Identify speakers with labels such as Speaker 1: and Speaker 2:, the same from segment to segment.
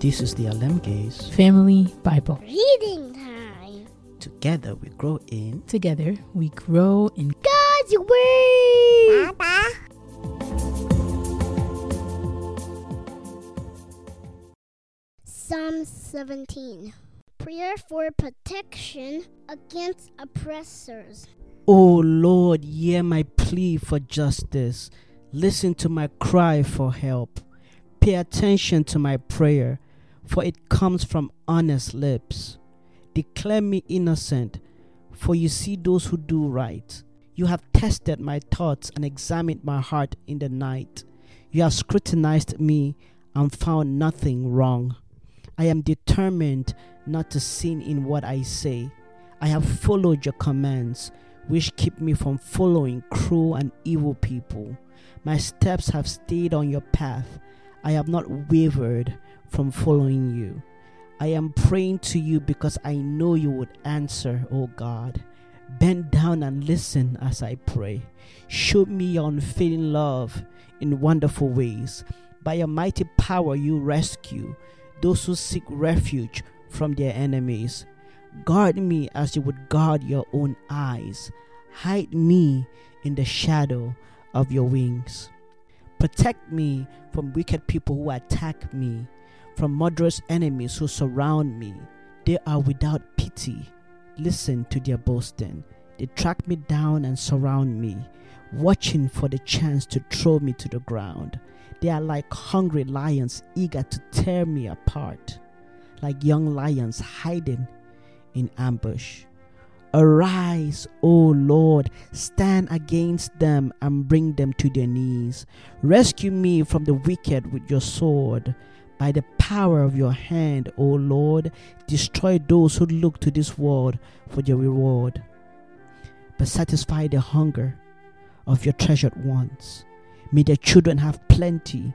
Speaker 1: This is the Alemgaze.
Speaker 2: Family Bible.
Speaker 3: Reading time.
Speaker 1: Together we grow in
Speaker 2: Together we grow in
Speaker 3: God's Word. Papa. Psalm 17. Prayer for protection against oppressors.
Speaker 1: O Lord, hear my plea for justice. Listen to my cry for help. Pay attention to my prayer, for it comes from honest lips. Declare me innocent, for you see those who do right. You have tested my thoughts and examined my heart in the night. You have scrutinized me and found nothing wrong. I am determined not to sin in what I say. I have followed your commands, which keep me from following cruel and evil people. My steps have stayed on your path. I have not wavered from following you. I am praying to you because I know you would answer, O God. Bend down and listen as I pray. Show me your unfailing love in wonderful ways. By your mighty power, you rescue those who seek refuge from their enemies. Guard me as you would guard your own eyes. Hide me in the shadow of your wings. Protect me from wicked people who attack me, from murderous enemies who surround me. They are without pity. Listen to their boasting. They track me down and surround me, watching for the chance to throw me to the ground. They are like hungry lions eager to tear me apart, like young lions hiding in ambush. Arise, O Lord, stand against them and bring them to their knees. Rescue me from the wicked with your sword. By the power of your hand, O Lord, destroy those who look to this world for their reward. But satisfy the hunger of your treasured ones. May their children have plenty,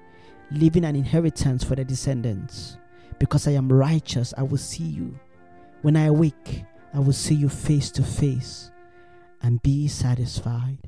Speaker 1: leaving an inheritance for their descendants. Because I am righteous, I will see you. When I awake, I will see you face to face and be satisfied.